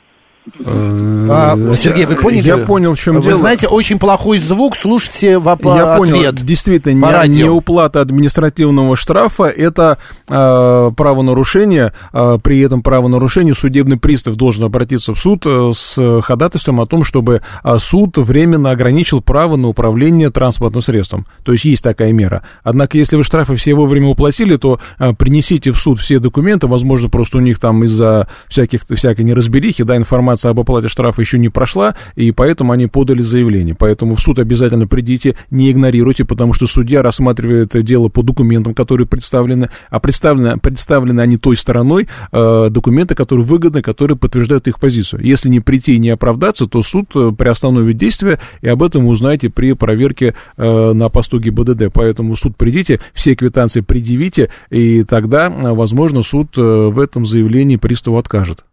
А, Сергей, вы поняли? Я понял, в чем вы дело. Вы знаете, очень плохой звук, слушайте в Я ответ понял, действительно, не, радио. не уплата административного штрафа, это э, правонарушение, э, при этом правонарушении судебный пристав должен обратиться в суд э, с ходатайством о том, чтобы э, суд временно ограничил право на управление транспортным средством. То есть есть такая мера. Однако, если вы штрафы все вовремя уплатили, то э, принесите в суд все документы, возможно, просто у них там из-за всяких, всякой неразберихи, да, информация информация об оплате штрафа еще не прошла, и поэтому они подали заявление. Поэтому в суд обязательно придите, не игнорируйте, потому что судья рассматривает дело по документам, которые представлены, а представлены, представлены они той стороной, э, документы, которые выгодны, которые подтверждают их позицию. Если не прийти и не оправдаться, то суд э, приостановит действие, и об этом узнаете при проверке э, на посту ГИБДД. Поэтому суд придите, все квитанции предъявите, и тогда, э, возможно, суд э, в этом заявлении приставу откажет.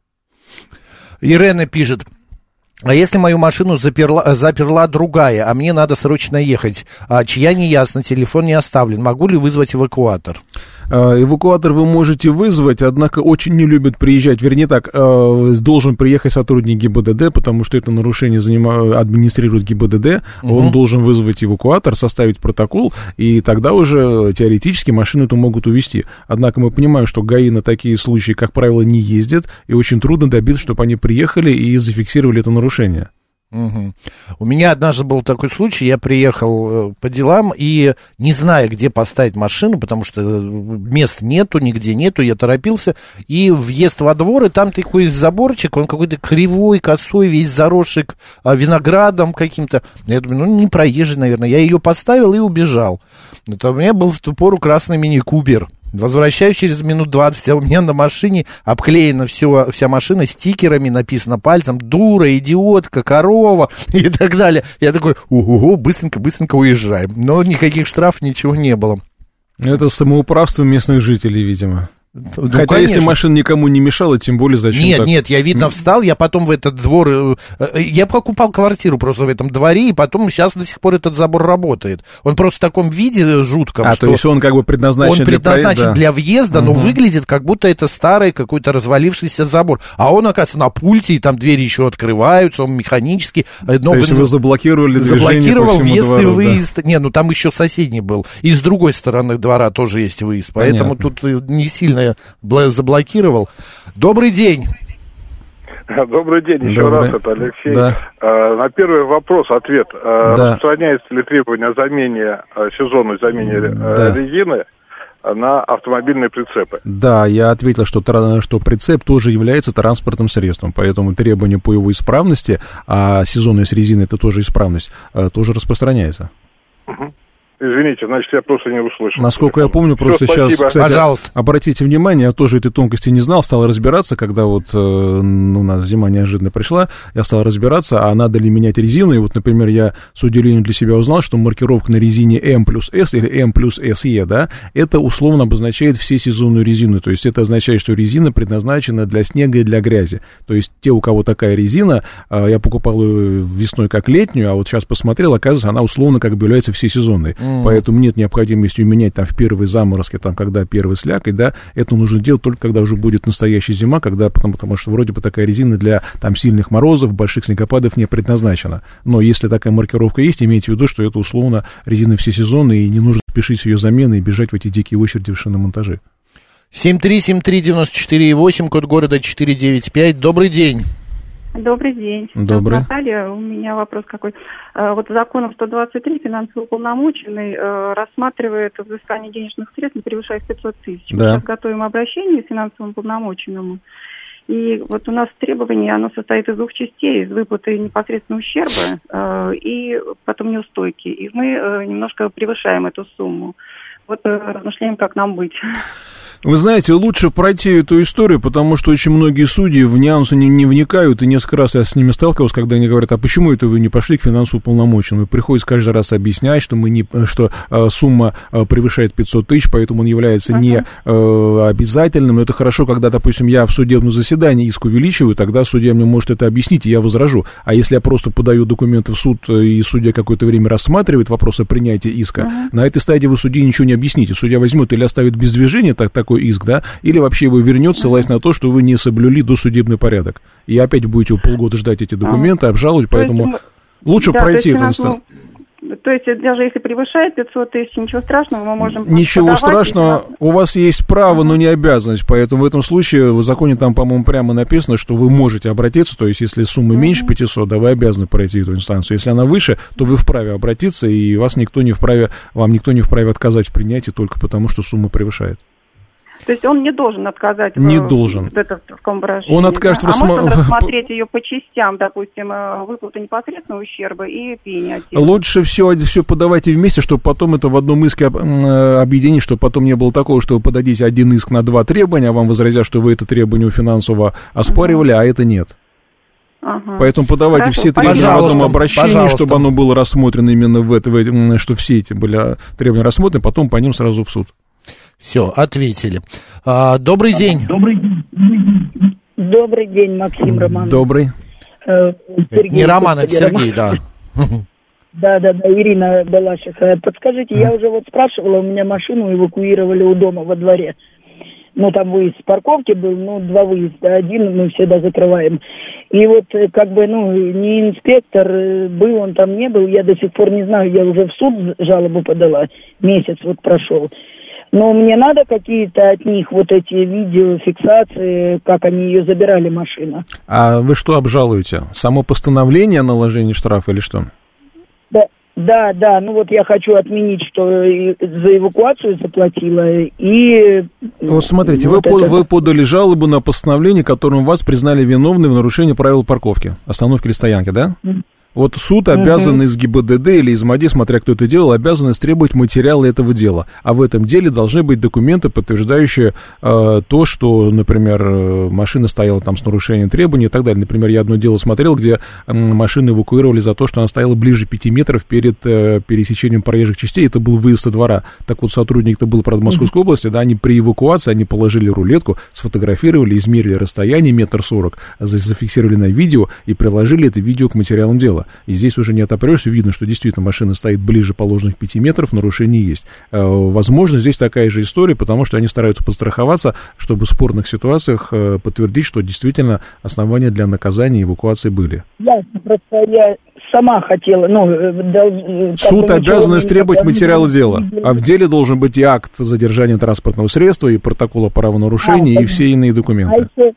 Ирена пишет, а если мою машину заперла, заперла другая, а мне надо срочно ехать, а чья не ясно, телефон не оставлен, могу ли вызвать эвакуатор? А, эвакуатор вы можете вызвать, однако очень не любят приезжать. Вернее так, а, должен приехать сотрудник ГИБДД, потому что это нарушение занима... администрирует ГИБДД. Угу. Он должен вызвать эвакуатор, составить протокол, и тогда уже теоретически машину эту могут увезти. Однако мы понимаем, что ГАИ на такие случаи, как правило, не ездят, и очень трудно добиться, чтобы они приехали и зафиксировали это нарушение. Угу. У меня однажды был такой случай, я приехал э, по делам и не зная, где поставить машину, потому что э, мест нету, нигде нету, я торопился, и въезд во двор, и там такой заборчик, он какой-то кривой, косой, весь заросший а, виноградом каким-то. Я думаю, ну не проезжий, наверное. Я ее поставил и убежал. Это у меня был в ту пору красный мини-кубер. Возвращаюсь через минут 20, а у меня на машине обклеена все, вся машина стикерами, написано пальцем «дура», «идиотка», «корова» и так далее. Я такой, ого, быстренько-быстренько уезжаем. Но никаких штрафов, ничего не было. Это самоуправство местных жителей, видимо. Ну, Хотя конечно. если машина никому не мешала, тем более зачем Нет, так? нет, я, видно, встал, я потом в этот двор... Э, э, я покупал квартиру просто в этом дворе, и потом сейчас до сих пор этот забор работает. Он просто в таком виде жутком, а, что... то есть он как бы предназначен Он предназначен для, для въезда, угу. но выглядит, как будто это старый какой-то развалившийся забор. А он, оказывается, на пульте, и там двери еще открываются, он механический. Э, но то есть вы заблокировали Заблокировал въезд двору, и выезд. Да. Не, ну там еще соседний был. И с другой стороны двора тоже есть выезд. Поэтому Понятно. тут не сильно заблокировал. Добрый день. Добрый день, еще Добрый. раз, это Алексей. Да. А, на первый вопрос ответ. А, да. Распространяется ли требование о замене, а, сезонной замене да. резины на автомобильные прицепы? Да, я ответил, что, что прицеп тоже является транспортным средством, поэтому требование по его исправности, а сезонная с резиной это тоже исправность, тоже распространяется. Угу. Извините, значит, я просто не услышал. Насколько я помню, просто Все, сейчас, кстати, Пожалуйста. обратите внимание, я тоже этой тонкости не знал, стал разбираться, когда вот э, ну, у нас зима неожиданно пришла, я стал разбираться, а надо ли менять резину, и вот, например, я с удивлением для себя узнал, что маркировка на резине M плюс S или M плюс SE, да, это условно обозначает все сезонную резину, то есть это означает, что резина предназначена для снега и для грязи, то есть те, у кого такая резина, э, я покупал ее весной как летнюю, а вот сейчас посмотрел, оказывается, она условно как бы является всесезонной. Mm. поэтому нет необходимости менять там в первые заморозки, там, когда первый сляг, и да, это нужно делать только когда уже будет настоящая зима, когда, потому, потому что вроде бы такая резина для там сильных морозов, больших снегопадов не предназначена. Но если такая маркировка есть, имейте в виду, что это условно резина все сезоны, и не нужно спешить с ее заменой и бежать в эти дикие очереди в шиномонтаже. 7373948, код города 495. Добрый день. Добрый день. Добрый. Наталья, у меня вопрос какой. Э, вот законом 123 финансово уполномоченный э, рассматривает взыскание денежных средств, не превышая 500 тысяч. Да. Мы сейчас готовим обращение к финансовому уполномоченному. И вот у нас требование, оно состоит из двух частей, из выплаты непосредственно ущерба э, и потом неустойки. И мы э, немножко превышаем эту сумму. Вот э, размышляем, как нам быть. Вы знаете, лучше пройти эту историю, потому что очень многие судьи в нюансы не, не вникают, и несколько раз я с ними сталкивался, когда они говорят, а почему это вы не пошли к финансовому полномоченному? И приходится каждый раз объяснять, что, мы не, что э, сумма э, превышает 500 тысяч, поэтому он является uh-huh. не э, обязательным. Но это хорошо, когда, допустим, я в судебном заседании иск увеличиваю, тогда судья мне может это объяснить, и я возражу. А если я просто подаю документы в суд, э, и судья какое-то время рассматривает вопрос о принятии иска, uh-huh. на этой стадии вы судье ничего не объясните. Судья возьмет или оставит без движения так, такой иск, да, или вообще его вернет, ссылаясь на то, что вы не соблюли досудебный порядок. И опять будете полгода ждать эти документы, обжаловать, поэтому лучше да, пройти эту инстанцию. То есть даже если превышает 500 тысяч, ничего страшного, мы можем... Ничего страшного, у вас есть право, но не обязанность, поэтому в этом случае в законе там, по-моему, прямо написано, что вы можете обратиться, то есть если сумма меньше 500, да, вы обязаны пройти эту инстанцию. Если она выше, то вы вправе обратиться, и вас никто не вправе, вам никто не вправе отказать в принятии только потому, что сумма превышает. То есть он не должен отказать не в, должен. В это, в выражении, он откажет да? в рассма... А можно рассмотреть ее по частям, допустим, э, выплаты непосредственного ущерба и пени Лучше все, все подавайте вместе, чтобы потом это в одном иске э, объединить, чтобы потом не было такого, что вы подадите один иск на два требования, а вам возразят, что вы это требование у финансового оспаривали, угу. а это нет. Ага. Поэтому подавайте Хорошо, все требования в одном обращении, пожалуйста. чтобы оно было рассмотрено именно в это, в, что все эти были а, требования рассмотрены, потом по ним сразу в суд. Все, ответили. А, добрый день. Добрый день. Добрый день, Максим Роман. Добрый. Э, Сергей, не Роман, это Сергей, да. Да, да, да, Ирина была сейчас. Э, подскажите, я уже вот спрашивала, у меня машину эвакуировали у дома во дворе. Ну, там выезд с парковки был, ну, два выезда. Один мы всегда закрываем. И вот, э, как бы, ну, не инспектор, был он там, не был, я до сих пор не знаю, я уже в суд жалобу подала, месяц вот прошел. Но мне надо какие-то от них вот эти видеофиксации, как они ее забирали, машина. А вы что обжалуете? Само постановление о наложении штрафа или что? Да, да, да. Ну вот я хочу отменить, что за эвакуацию заплатила и... Вот смотрите, вот вы, это... вы подали жалобу на постановление, которым вас признали виновным в нарушении правил парковки, остановки или стоянки, да? Mm. Вот суд обязан из ГИБДД или из МАДИ, смотря кто это делал, обязан истребовать материалы этого дела. А в этом деле должны быть документы, подтверждающие э, то, что, например, э, машина стояла там с нарушением требований и так далее. Например, я одно дело смотрел, где э, машину эвакуировали за то, что она стояла ближе 5 метров перед э, пересечением проезжих частей. Это был выезд со двора. Так вот, сотрудник, это был, правда, Московской области, да, они при эвакуации, они положили рулетку, сфотографировали, измерили расстояние метр сорок, зафиксировали на видео и приложили это видео к материалам дела. И здесь уже не отопрешься, видно, что действительно машина стоит ближе положенных 5 метров, нарушение есть. Э, возможно, здесь такая же история, потому что они стараются подстраховаться, чтобы в спорных ситуациях э, подтвердить, что действительно основания для наказания и эвакуации были. Ясно, просто я сама хотела, ну... Э, Суд обязан истребовать материал дела, а в деле должен быть и акт задержания транспортного средства, и протокол о правонарушении, а, и все иные документы. А если,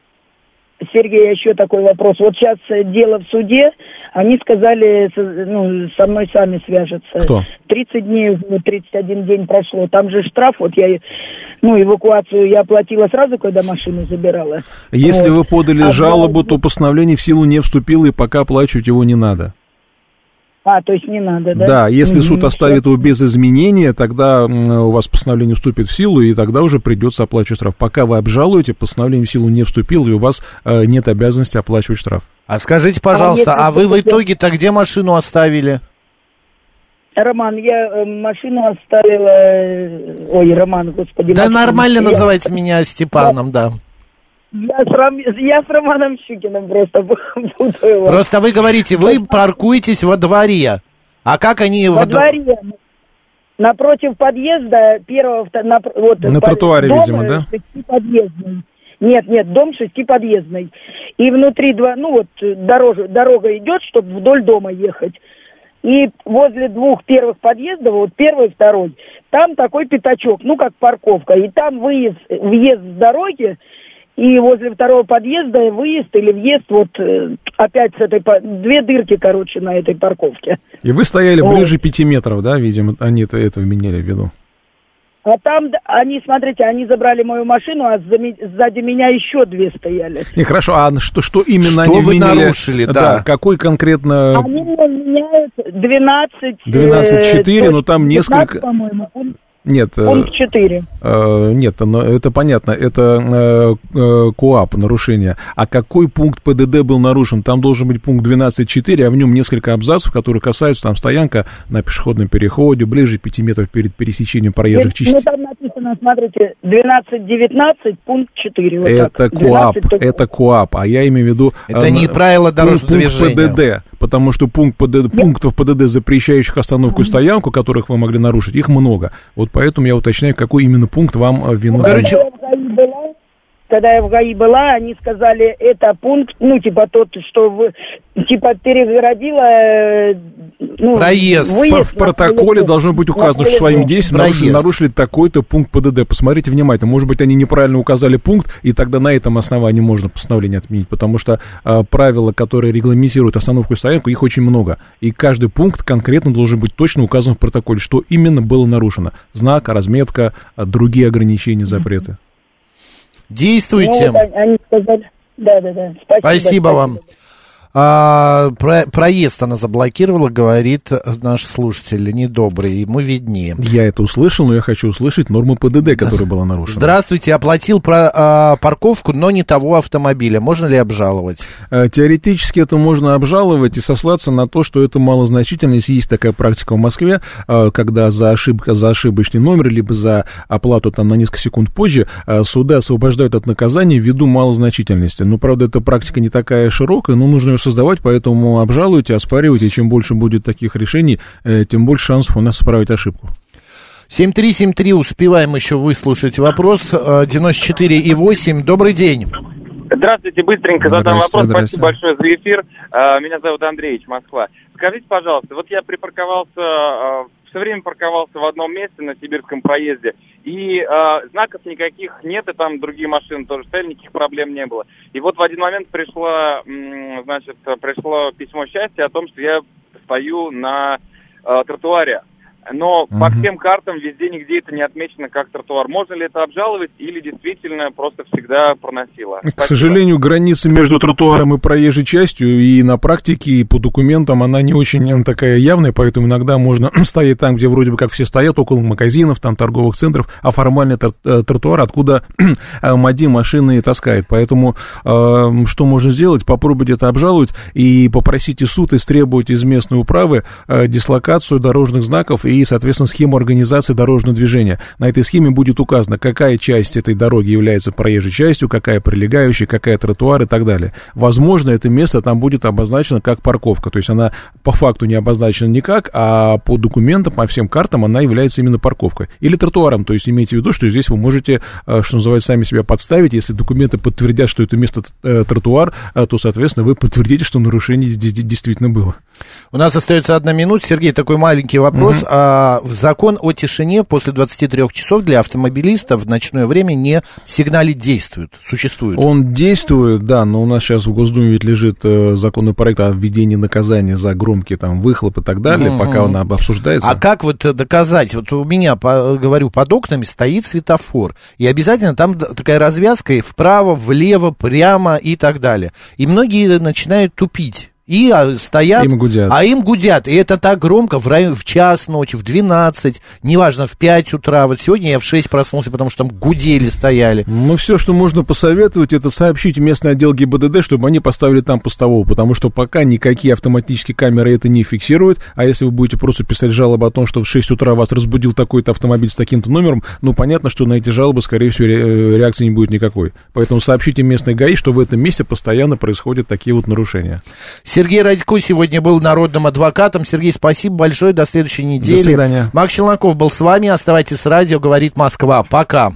Сергей, еще такой вопрос. Вот сейчас э, дело в суде, они сказали, ну, со мной сами свяжутся. Кто? 30 дней, 31 день прошло. Там же штраф, вот я, ну, эвакуацию я оплатила сразу, когда машину забирала. Если вот. вы подали а жалобу, то постановление в силу не вступило, и пока оплачивать его не надо. А, то есть не надо, да? Да, если суд оставит его без изменения, тогда у вас постановление вступит в силу, и тогда уже придется оплачивать штраф. Пока вы обжалуете, постановление в силу не вступило, и у вас э, нет обязанности оплачивать штраф. А скажите, пожалуйста, а, а вы в итоге-то где машину оставили? Роман, я э, машину оставила... Э, ой, Роман, господи. Да нормально я... называйте меня Степаном, да. Я с, Ром... я с Романом Щукиным просто буду. Просто вы говорите, вы паркуетесь во дворе. А как они... Во, во дворе. напротив подъезда первого, на, вот, на тротуаре, дом, видимо, да? Шестиподъездный. Нет, нет, дом шестиподъездный. И внутри два, ну вот дорога, дорога идет, чтобы вдоль дома ехать. И возле двух первых подъездов, вот первый и второй, там такой пятачок, ну как парковка. И там выезд, въезд с дороги, и возле второго подъезда выезд или въезд вот э, опять с этой две дырки, короче, на этой парковке. И вы стояли вот. ближе пяти метров, да, видимо, они это, это имели в виду? А там они, смотрите, они забрали мою машину, а сзади меня еще две стояли. Не, хорошо, а что, что именно что они вы меняли? нарушили, да. да. Какой конкретно... Они меняют 12... 12-4, э, но там 15, несколько... по-моему, нет. Э, Пункт 4. Э, нет, это понятно, это э, э, КОАП, нарушение. А какой пункт ПДД был нарушен? Там должен быть пункт 12.4, а в нем несколько абзацев, которые касаются там стоянка на пешеходном переходе, ближе 5 метров перед пересечением проезжих частей. Ну, там написано, смотрите, 12.19, пункт 4. Вот это так. КОАП, 12, это КОАП, а я имею в виду... Это э, не правило дорожного пункт движения. ПДД, потому что пункт ПДД, пунктов ПДД, запрещающих остановку и стоянку, которых вы могли нарушить, их много. Вот поэтому я уточняю, какой именно пункт вам э, вину. Короче, когда я в ГАИ была, они сказали, это пункт, ну, типа тот, что вы, типа, перегородила... Э, ну, Проезд. Выезд в протоколе должно быть указано, что своим действием нарушили, нарушили такой-то пункт ПДД. Посмотрите внимательно. Может быть, они неправильно указали пункт, и тогда на этом основании можно постановление отменить, потому что э, правила, которые регламентируют остановку и стоянку, их очень много. И каждый пункт конкретно должен быть точно указан в протоколе, что именно было нарушено. Знак, разметка, а, другие ограничения, запреты. Действуйте. Ну, они сказали, да, да, да. Спасибо, спасибо, спасибо. вам. А, про, проезд она заблокировала, говорит наш слушатель, недобрый, ему виднее. Я это услышал, но я хочу услышать норму ПДД, которая была нарушена. Здравствуйте, оплатил про, а, парковку, но не того автомобиля. Можно ли обжаловать? А, теоретически это можно обжаловать и сослаться на то, что это малозначительно. Если есть такая практика в Москве, а, когда за, ошибка, за ошибочный номер, либо за оплату там на несколько секунд позже, а, суды освобождают от наказания ввиду малозначительности. Но, правда, эта практика не такая широкая, но нужно создавать, поэтому обжалуйте, оспаривайте, и чем больше будет таких решений, э, тем больше шансов у нас исправить ошибку. 7373, успеваем еще выслушать вопрос. 94,8, добрый день. Здравствуйте, быстренько задам вопрос. Спасибо большое за эфир. А, меня зовут Андреевич, Москва. Скажите, пожалуйста, вот я припарковался а, все время парковался в одном месте на Сибирском проезде, и э, знаков никаких нет, и там другие машины тоже стояли, никаких проблем не было. И вот в один момент пришло, значит, пришло письмо счастья о том, что я стою на тротуаре но угу. по всем картам везде нигде это не отмечено как тротуар. Можно ли это обжаловать или действительно просто всегда проносило? К сожалению, граница между тротуаром и проезжей частью и на практике, и по документам она не очень такая явная, поэтому иногда можно стоять там, где вроде бы как все стоят, около магазинов, там торговых центров, а формальный э, тротуар, откуда э, МАДИ машины таскает. Поэтому э, что можно сделать? Попробовать это обжаловать и попросить и суд истребовать из местной управы э, дислокацию дорожных знаков и соответственно, схему организации дорожного движения. На этой схеме будет указано, какая часть этой дороги является проезжей частью, какая прилегающая, какая тротуар и так далее. Возможно, это место там будет обозначено как парковка, то есть она по факту не обозначена никак, а по документам, по всем картам она является именно парковкой. Или тротуаром, то есть имейте в виду, что здесь вы можете, э, что называется, сами себя подставить, если документы подтвердят, что это место э, тротуар, э, то, соответственно, вы подтвердите, что нарушение здесь действительно было. У нас остается одна минута. Сергей, такой маленький вопрос. Угу. А, закон о тишине после 23 часов для автомобилистов в ночное время не сигналит действует, существует? Он действует, да, но у нас сейчас в Госдуме ведь лежит э, законопроект о введении наказания за громкие там выхлопы и так далее, угу. пока он обсуждается. А как вот доказать? Вот у меня, по, говорю, под окнами стоит светофор, и обязательно там такая развязка и вправо, влево, прямо и так далее. И многие начинают тупить и а, стоят, им гудят. а им гудят. И это так громко в, районе, в час ночи, в 12, неважно, в 5 утра. Вот сегодня я в 6 проснулся, потому что там гудели, стояли. Ну, все, что можно посоветовать, это сообщить местный отдел ГИБДД, чтобы они поставили там постового, потому что пока никакие автоматические камеры это не фиксируют, а если вы будете просто писать жалобы о том, что в 6 утра вас разбудил такой-то автомобиль с таким-то номером, ну, понятно, что на эти жалобы, скорее всего, э, реакции не будет никакой. Поэтому сообщите местной ГАИ, что в этом месте постоянно происходят такие вот нарушения. Сергей Радько сегодня был народным адвокатом. Сергей, спасибо большое. До следующей недели. До свидания. Макс Челноков был с вами. Оставайтесь с радио, говорит Москва. Пока.